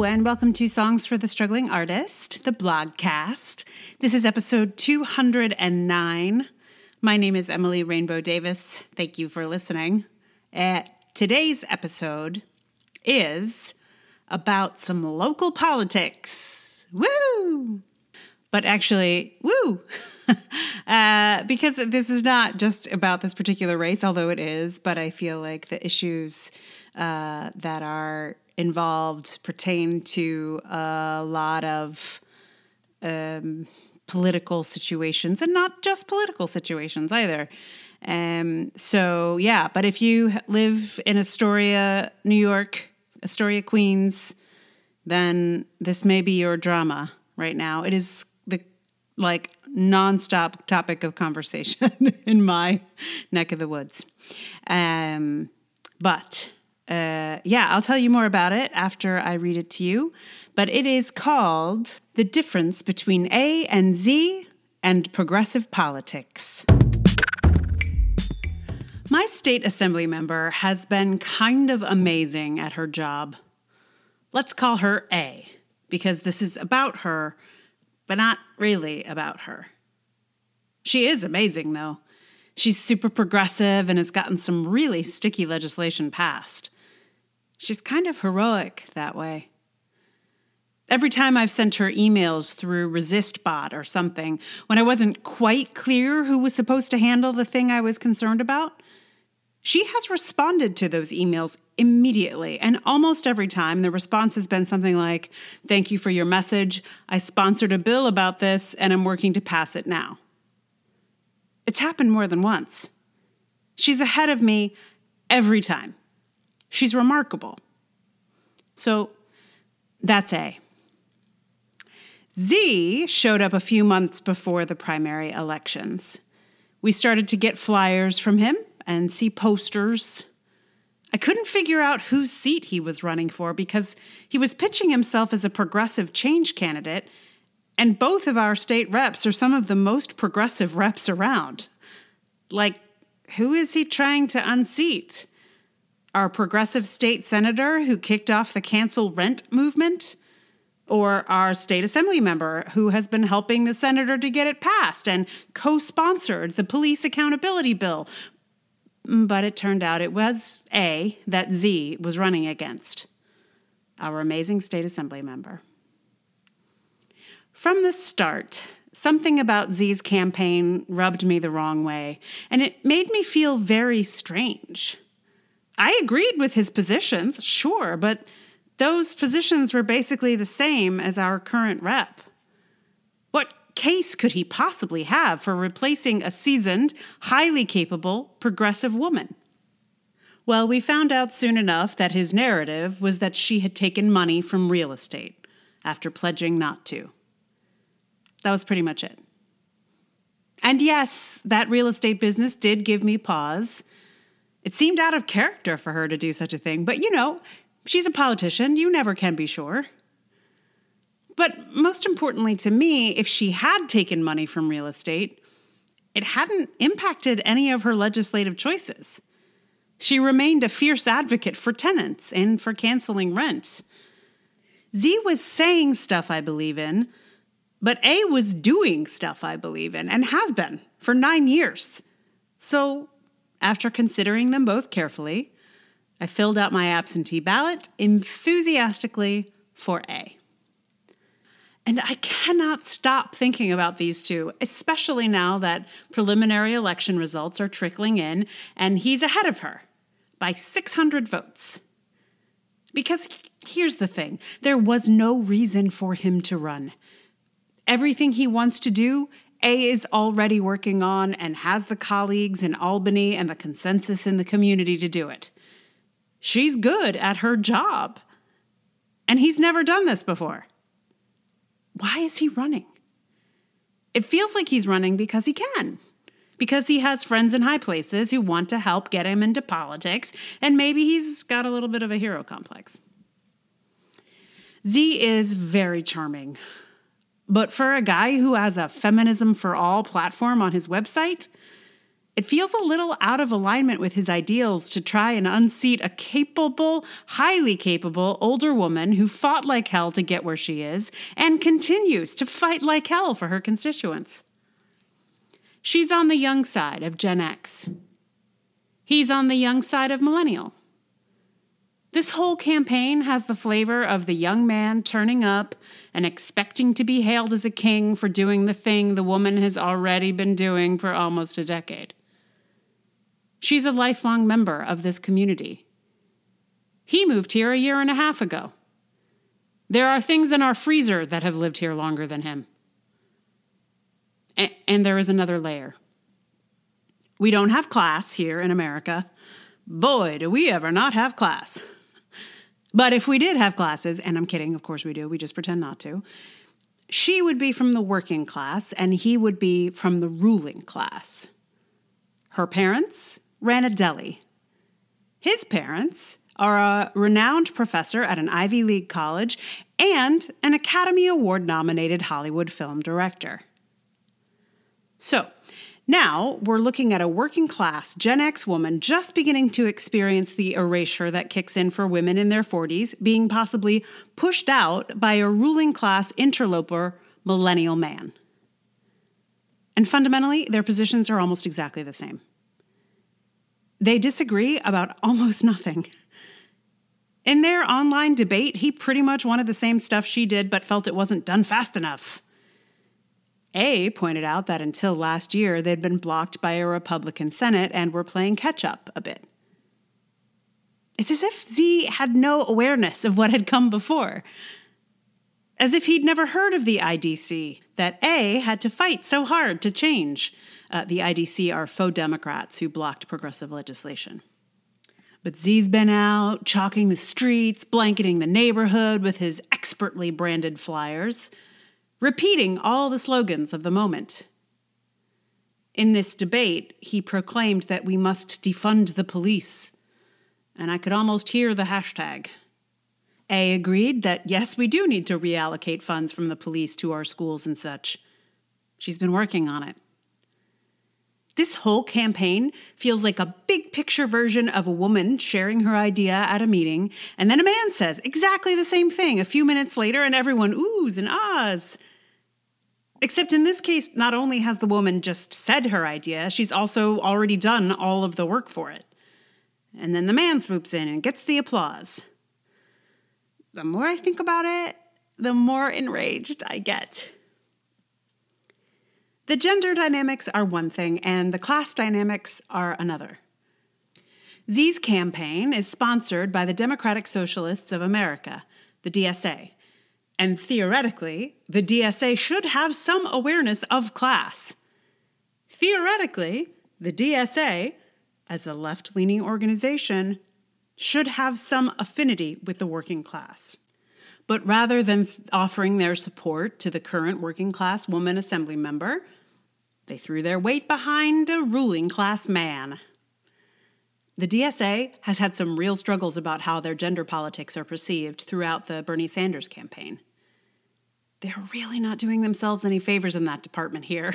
And welcome to Songs for the Struggling Artist, the blogcast. This is episode 209. My name is Emily Rainbow Davis. Thank you for listening. Uh, today's episode is about some local politics. Woo! But actually, woo! uh, because this is not just about this particular race, although it is, but I feel like the issues uh, that are involved pertain to a lot of um, political situations and not just political situations either. Um, so, yeah, but if you live in Astoria, New York, Astoria, Queens, then this may be your drama right now. It is the like nonstop topic of conversation in my neck of the woods. Um, but uh, yeah, I'll tell you more about it after I read it to you. But it is called The Difference Between A and Z and Progressive Politics. My state assembly member has been kind of amazing at her job. Let's call her A, because this is about her, but not really about her. She is amazing, though. She's super progressive and has gotten some really sticky legislation passed. She's kind of heroic that way. Every time I've sent her emails through ResistBot or something, when I wasn't quite clear who was supposed to handle the thing I was concerned about, she has responded to those emails immediately. And almost every time, the response has been something like Thank you for your message. I sponsored a bill about this and I'm working to pass it now. It's happened more than once. She's ahead of me every time. She's remarkable. So that's A. Z showed up a few months before the primary elections. We started to get flyers from him and see posters. I couldn't figure out whose seat he was running for because he was pitching himself as a progressive change candidate, and both of our state reps are some of the most progressive reps around. Like, who is he trying to unseat? our progressive state senator who kicked off the cancel rent movement, or our state assembly member who has been helping the senator to get it passed and co sponsored the police accountability bill. But it turned out it was A that Z was running against, our amazing state assembly member. From the start, something about Z's campaign rubbed me the wrong way, and it made me feel very strange. I agreed with his positions, sure, but those positions were basically the same as our current rep. What case could he possibly have for replacing a seasoned, highly capable, progressive woman? Well, we found out soon enough that his narrative was that she had taken money from real estate after pledging not to. That was pretty much it. And yes, that real estate business did give me pause. It seemed out of character for her to do such a thing, but you know, she's a politician. You never can be sure. But most importantly to me, if she had taken money from real estate, it hadn't impacted any of her legislative choices. She remained a fierce advocate for tenants and for canceling rent. Z was saying stuff I believe in, but A was doing stuff I believe in and has been for nine years. So after considering them both carefully, I filled out my absentee ballot enthusiastically for A. And I cannot stop thinking about these two, especially now that preliminary election results are trickling in and he's ahead of her by 600 votes. Because here's the thing there was no reason for him to run. Everything he wants to do a is already working on and has the colleagues in Albany and the consensus in the community to do it. She's good at her job. And he's never done this before. Why is he running? It feels like he's running because he can, because he has friends in high places who want to help get him into politics, and maybe he's got a little bit of a hero complex. Z is very charming. But for a guy who has a Feminism for All platform on his website, It feels a little out of alignment with his ideals to try and unseat a capable, highly capable older woman who fought like hell to get where she is and continues to fight like hell for her constituents. She's on the young side of Gen X. He's on the young side of millennial. This whole campaign has the flavor of the young man turning up and expecting to be hailed as a king for doing the thing the woman has already been doing for almost a decade. She's a lifelong member of this community. He moved here a year and a half ago. There are things in our freezer that have lived here longer than him. A- and there is another layer. We don't have class here in America. Boy, do we ever not have class. But if we did have classes, and I'm kidding, of course we do, we just pretend not to, she would be from the working class and he would be from the ruling class. Her parents ran a deli. His parents are a renowned professor at an Ivy League college and an Academy Award nominated Hollywood film director. So, now we're looking at a working class Gen X woman just beginning to experience the erasure that kicks in for women in their 40s, being possibly pushed out by a ruling class interloper millennial man. And fundamentally, their positions are almost exactly the same. They disagree about almost nothing. In their online debate, he pretty much wanted the same stuff she did, but felt it wasn't done fast enough. A pointed out that until last year, they'd been blocked by a Republican Senate and were playing catch up a bit. It's as if Z had no awareness of what had come before. As if he'd never heard of the IDC, that A had to fight so hard to change. Uh, the IDC are faux Democrats who blocked progressive legislation. But Z's been out, chalking the streets, blanketing the neighborhood with his expertly branded flyers repeating all the slogans of the moment. In this debate, he proclaimed that we must defund the police, and I could almost hear the hashtag. A agreed that yes, we do need to reallocate funds from the police to our schools and such. She's been working on it. This whole campaign feels like a big picture version of a woman sharing her idea at a meeting, and then a man says exactly the same thing a few minutes later, and everyone oohs and ahs. Except in this case, not only has the woman just said her idea, she's also already done all of the work for it. And then the man swoops in and gets the applause. The more I think about it, the more enraged I get. The gender dynamics are one thing, and the class dynamics are another. Z's campaign is sponsored by the Democratic Socialists of America, the DSA, and theoretically, the DSA should have some awareness of class. Theoretically, the DSA, as a left leaning organization, should have some affinity with the working class. But rather than offering their support to the current working class woman assembly member, they threw their weight behind a ruling class man. The DSA has had some real struggles about how their gender politics are perceived throughout the Bernie Sanders campaign they're really not doing themselves any favors in that department here.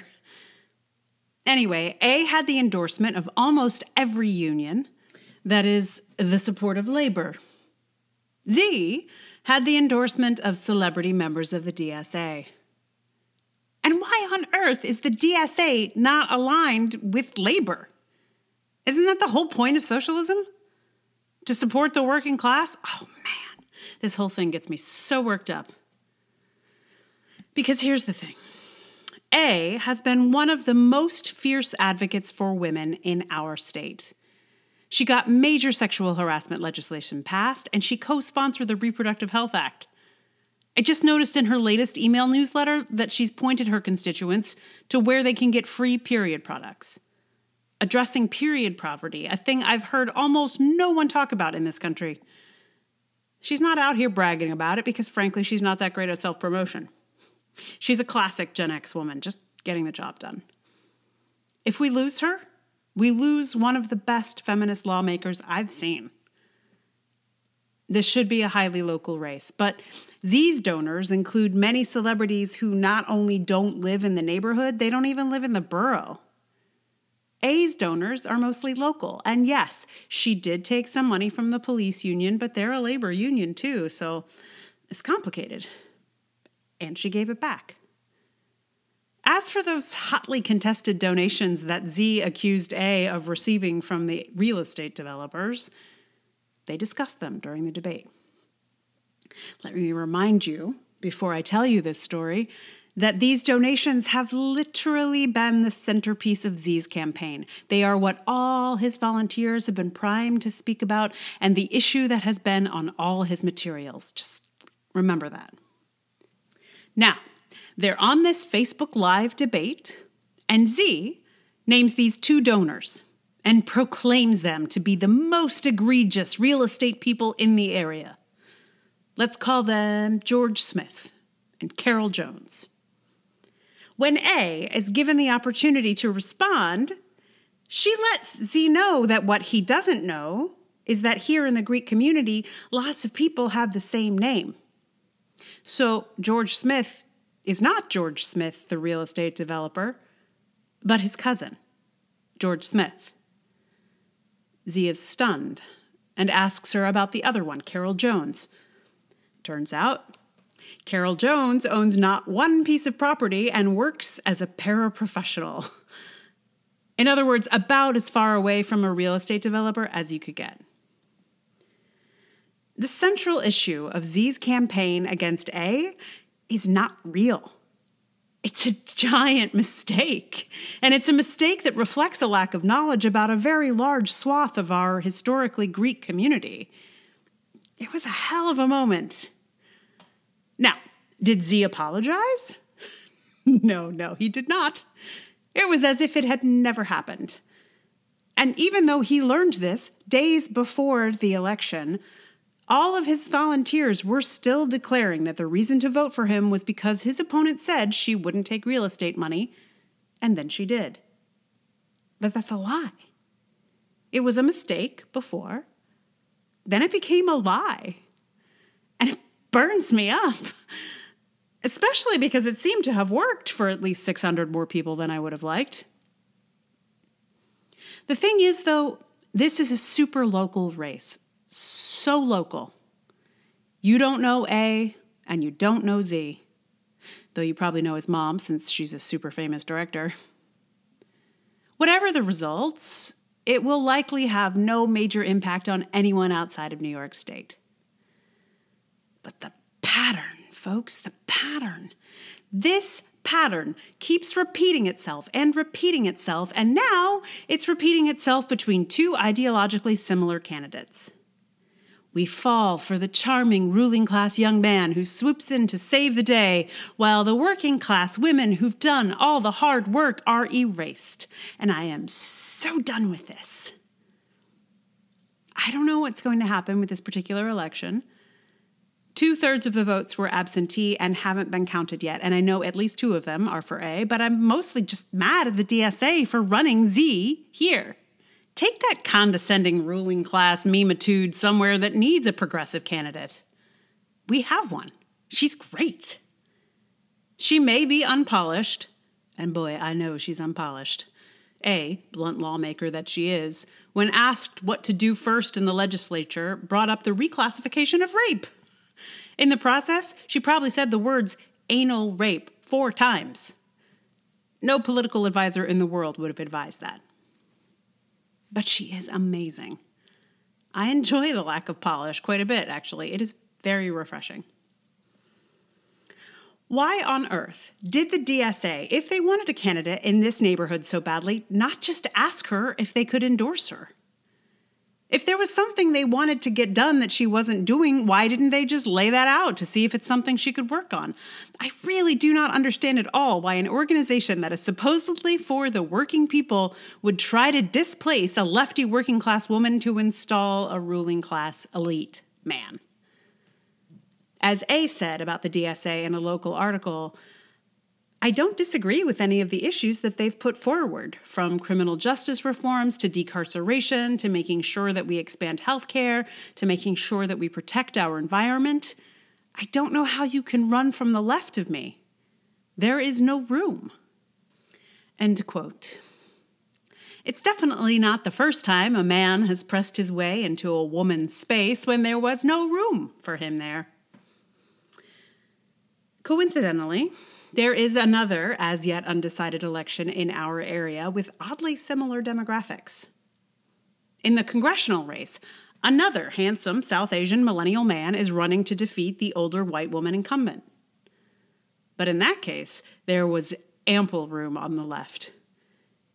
Anyway, A had the endorsement of almost every union, that is, the support of labor. Z had the endorsement of celebrity members of the DSA. And why on earth is the DSA not aligned with labor? Isn't that the whole point of socialism? To support the working class? Oh man, this whole thing gets me so worked up. Because here's the thing A has been one of the most fierce advocates for women in our state. She got major sexual harassment legislation passed, and she co sponsored the Reproductive Health Act. I just noticed in her latest email newsletter that she's pointed her constituents to where they can get free period products. Addressing period poverty, a thing I've heard almost no one talk about in this country. She's not out here bragging about it because, frankly, she's not that great at self promotion. She's a classic Gen X woman, just getting the job done. If we lose her, we lose one of the best feminist lawmakers I've seen. This should be a highly local race, but Z's donors include many celebrities who not only don't live in the neighborhood, they don't even live in the borough. A's donors are mostly local. And yes, she did take some money from the police union, but they're a labor union too, so it's complicated. And she gave it back. As for those hotly contested donations that Z accused A of receiving from the real estate developers, they discussed them during the debate. Let me remind you, before I tell you this story, that these donations have literally been the centerpiece of Z's campaign. They are what all his volunteers have been primed to speak about and the issue that has been on all his materials. Just remember that. Now, they're on this Facebook Live debate, and Z names these two donors and proclaims them to be the most egregious real estate people in the area. Let's call them George Smith and Carol Jones. When A is given the opportunity to respond, she lets Z know that what he doesn't know is that here in the Greek community, lots of people have the same name. So George Smith is not George Smith, the real estate developer, but his cousin, George Smith. Z is stunned and asks her about the other one, Carol Jones. Turns out Carol Jones owns not one piece of property and works as a paraprofessional. In other words, about as far away from a real estate developer as you could get. The central issue of Z's campaign against A is not real. It's a giant mistake. And it's a mistake that reflects a lack of knowledge about a very large swath of our historically Greek community. It was a hell of a moment. Now, did Z apologize? no, no, he did not. It was as if it had never happened. And even though he learned this days before the election, all of his volunteers were still declaring that the reason to vote for him was because his opponent said she wouldn't take real estate money, and then she did. But that's a lie. It was a mistake before, then it became a lie. Burns me up especially because it seemed to have worked for at least 600 more people than I would have liked. The thing is, though, this is a super local race. So local. You don't know A and you don't know Z, though you probably know his mom since she's a super famous director. Whatever the results, it will likely have no major impact on anyone outside of New York State. But the pattern folks, the pattern. This pattern keeps repeating itself and repeating itself, and now it's repeating itself between two ideologically similar candidates. We fall for the charming ruling class young man who swoops in to save the day, while the working class women who've done all the hard work are erased. And I am so done with this. I don't know what's going to happen with this particular election. Two thirds of the votes were absentee and haven't been counted yet. And I know at least two of them are for A, but I'm mostly just mad at the DSA for running Z here. Take that condescending ruling class memitude somewhere that needs a progressive candidate. We have one. She's great. She may be unpolished, and boy, I know she's unpolished. A, blunt lawmaker that she is, when asked what to do first in the legislature, brought up the reclassification of rape. In the process, she probably said the words anal rape four times. No political advisor in the world would have advised that. But she is amazing. I enjoy the lack of polish quite a bit, actually. It is very refreshing. Why on earth did the DSA, if they wanted a candidate in this neighborhood so badly, not just ask her if they could endorse her? If there was something they wanted to get done that she wasn't doing, why didn't they just lay that out to see if it's something she could work on? I really do not understand at all why an organization that is supposedly for the working people would try to displace a lefty working class woman to install a ruling class elite man. As A said about the DSA in a local article, I don't disagree with any of the issues that they've put forward, from criminal justice reforms to decarceration to making sure that we expand healthcare to making sure that we protect our environment. I don't know how you can run from the left of me. There is no room. End quote. It's definitely not the first time a man has pressed his way into a woman's space when there was no room for him there. Coincidentally, there is another as yet undecided election in our area with oddly similar demographics. In the congressional race, another handsome South Asian millennial man is running to defeat the older white woman incumbent. But in that case, there was ample room on the left.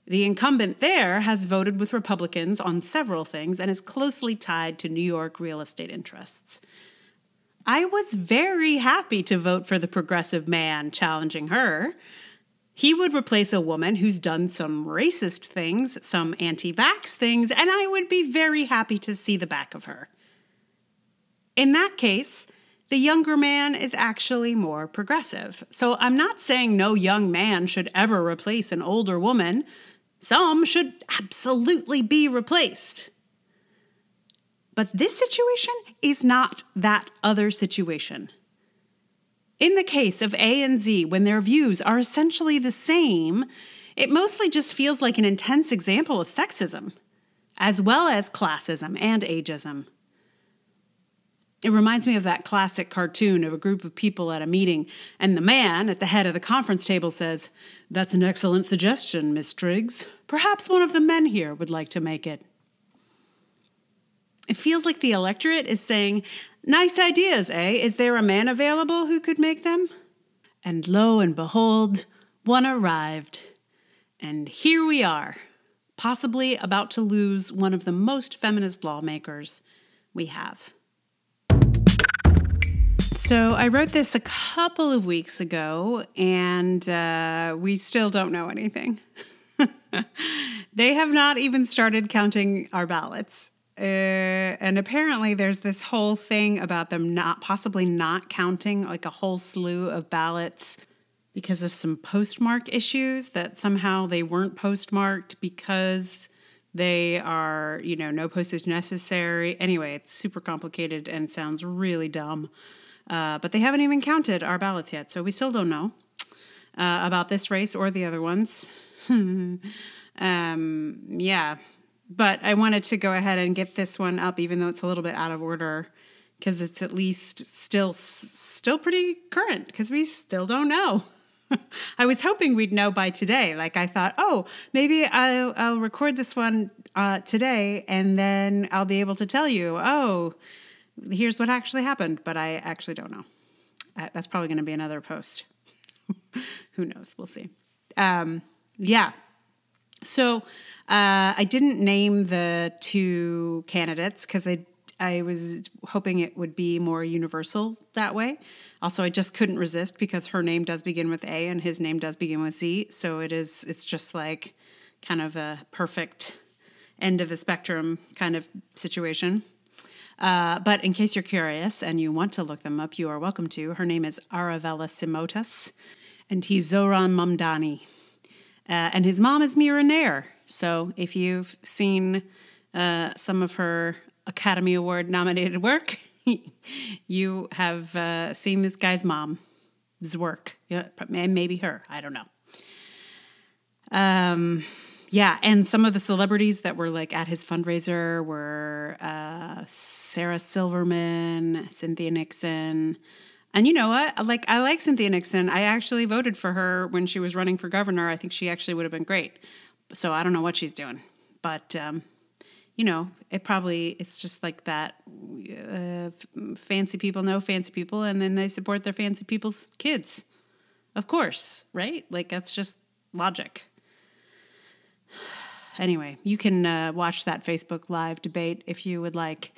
The incumbent there has voted with Republicans on several things and is closely tied to New York real estate interests. I was very happy to vote for the progressive man challenging her. He would replace a woman who's done some racist things, some anti vax things, and I would be very happy to see the back of her. In that case, the younger man is actually more progressive. So I'm not saying no young man should ever replace an older woman. Some should absolutely be replaced. But this situation is not that other situation. In the case of A and Z, when their views are essentially the same, it mostly just feels like an intense example of sexism, as well as classism and ageism. It reminds me of that classic cartoon of a group of people at a meeting, and the man at the head of the conference table says, That's an excellent suggestion, Miss Triggs. Perhaps one of the men here would like to make it. It feels like the electorate is saying, Nice ideas, eh? Is there a man available who could make them? And lo and behold, one arrived. And here we are, possibly about to lose one of the most feminist lawmakers we have. So I wrote this a couple of weeks ago, and uh, we still don't know anything. they have not even started counting our ballots. Uh, and apparently, there's this whole thing about them not possibly not counting like a whole slew of ballots because of some postmark issues that somehow they weren't postmarked because they are, you know, no postage necessary. Anyway, it's super complicated and sounds really dumb. Uh, but they haven't even counted our ballots yet, so we still don't know uh, about this race or the other ones. um, yeah, but I wanted to go ahead and get this one up, even though it's a little bit out of order, because it's at least still still pretty current, because we still don't know. I was hoping we'd know by today. Like I thought, oh, maybe I'll, I'll record this one uh, today, and then I'll be able to tell you, oh, here's what actually happened. But I actually don't know. Uh, that's probably going to be another post. Who knows? We'll see. Um, yeah. So uh, I didn't name the two candidates because I I was hoping it would be more universal that way. Also, I just couldn't resist because her name does begin with A and his name does begin with Z. So it is it's just like kind of a perfect end of the spectrum kind of situation. Uh, but in case you're curious and you want to look them up, you are welcome to. Her name is Aravella Simotas, and he's Zohran Mamdani. Uh, and his mom is Mira Nair. So if you've seen uh, some of her Academy Award nominated work, you have uh, seen this guy's mom's work. Yeah, maybe her. I don't know. Um, yeah, and some of the celebrities that were like at his fundraiser were uh, Sarah Silverman, Cynthia Nixon, and you know what? Like I like Cynthia Nixon. I actually voted for her when she was running for governor. I think she actually would have been great. So I don't know what she's doing, but um, you know, it probably it's just like that. Uh, fancy people know fancy people, and then they support their fancy people's kids. Of course, right? Like that's just logic. Anyway, you can uh, watch that Facebook Live debate if you would like.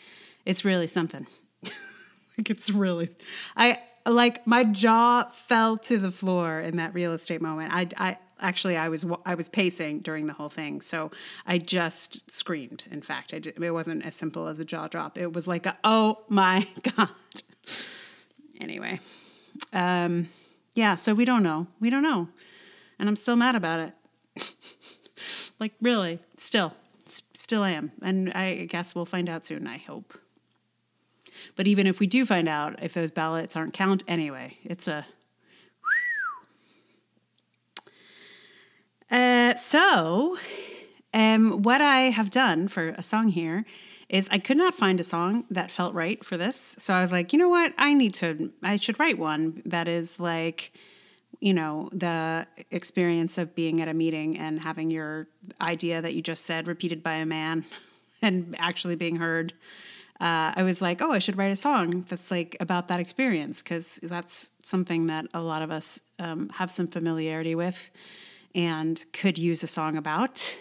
It's really something. like it's really, I like my jaw fell to the floor in that real estate moment. I, I actually I was I was pacing during the whole thing, so I just screamed. In fact, I did, it wasn't as simple as a jaw drop. It was like a, oh my god. anyway, um, yeah. So we don't know. We don't know, and I'm still mad about it. like really, still, still am, and I guess we'll find out soon. I hope. But even if we do find out if those ballots aren't count anyway, it's a uh, so Um, what I have done for a song here is I could not find a song that felt right for this. So I was like, you know what? I need to, I should write one that is like, you know, the experience of being at a meeting and having your idea that you just said repeated by a man and actually being heard. Uh, I was like, oh, I should write a song that's like about that experience because that's something that a lot of us um, have some familiarity with and could use a song about.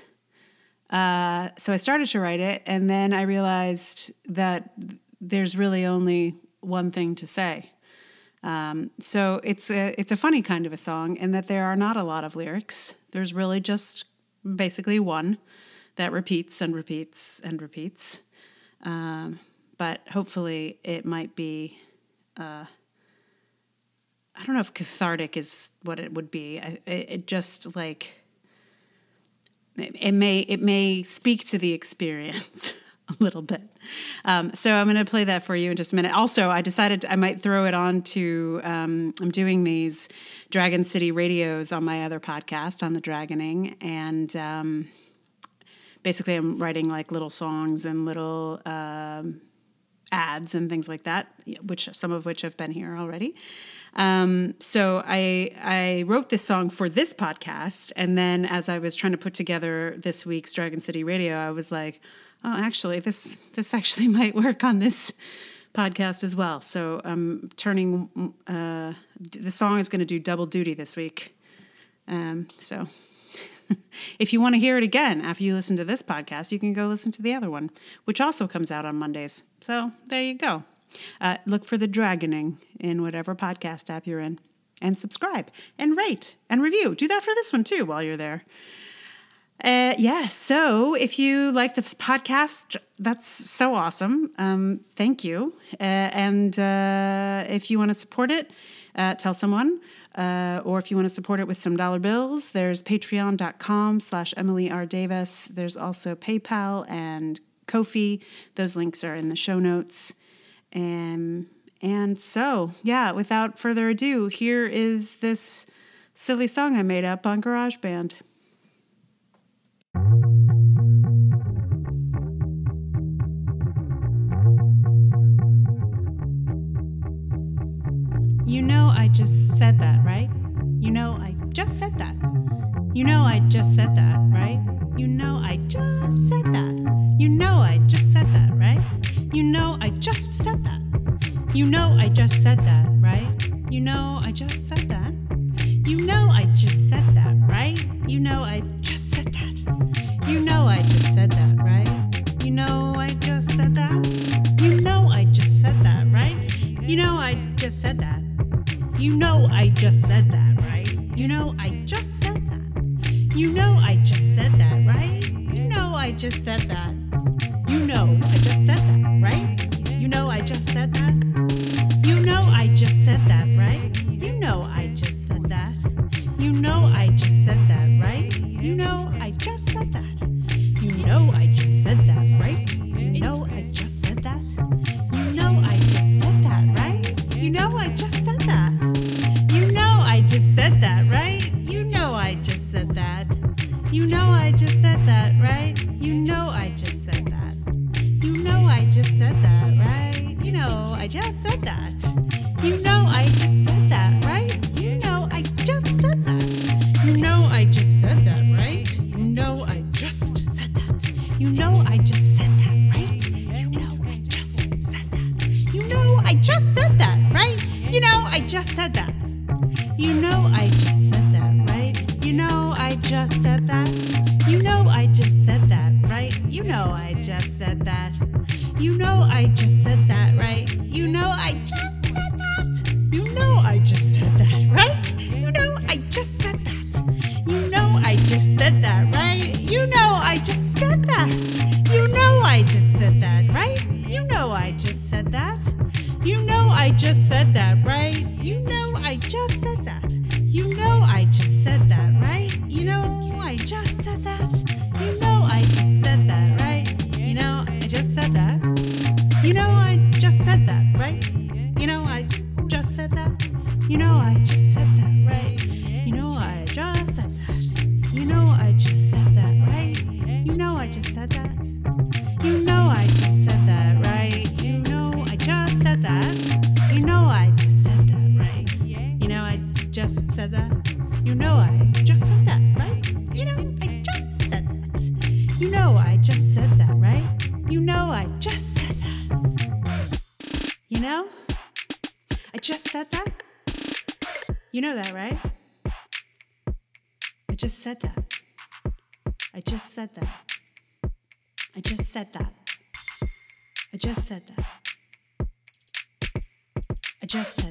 Uh, so I started to write it, and then I realized that there's really only one thing to say. Um, so it's a it's a funny kind of a song, in that there are not a lot of lyrics. There's really just basically one that repeats and repeats and repeats. Um, but hopefully, it might be. Uh, I don't know if cathartic is what it would be. I, it, it just like it may it may speak to the experience a little bit. Um, so I'm going to play that for you in just a minute. Also, I decided I might throw it on to. Um, I'm doing these Dragon City radios on my other podcast on the Dragoning, and um, basically I'm writing like little songs and little um, ads and things like that, which some of which have been here already. Um, so I I wrote this song for this podcast, and then as I was trying to put together this week's Dragon City Radio, I was like, oh, actually, this this actually might work on this podcast as well. So I'm turning uh, the song is going to do double duty this week. Um, so if you want to hear it again after you listen to this podcast, you can go listen to the other one, which also comes out on Mondays. So there you go. Uh, look for the Dragoning in whatever podcast app you're in and subscribe and rate and review. Do that for this one too while you're there. Uh, yeah, so if you like this podcast, that's so awesome. Um, thank you. Uh, and uh, if you want to support it, uh, tell someone. Uh, or if you want to support it with some dollar bills, there's patreon.com slash Emily R. Davis. There's also PayPal and Ko-fi. Those links are in the show notes. Um, and so, yeah, without further ado, here is this silly song I made up on GarageBand. You know, I just said that, right? You know, I just said that. You know, I just said that, right? You know, I just said that. You know, I just said that, right? You know, I just said that. Just said that, right? You know, I just said that. You know, I just said that, right? You know, I just said that. You know, I just said that, right? You know, I just said that. You know I just said that, right? You know I just Just said You know that, right? I just said that. I just said that. I just said that. I just said that. I just.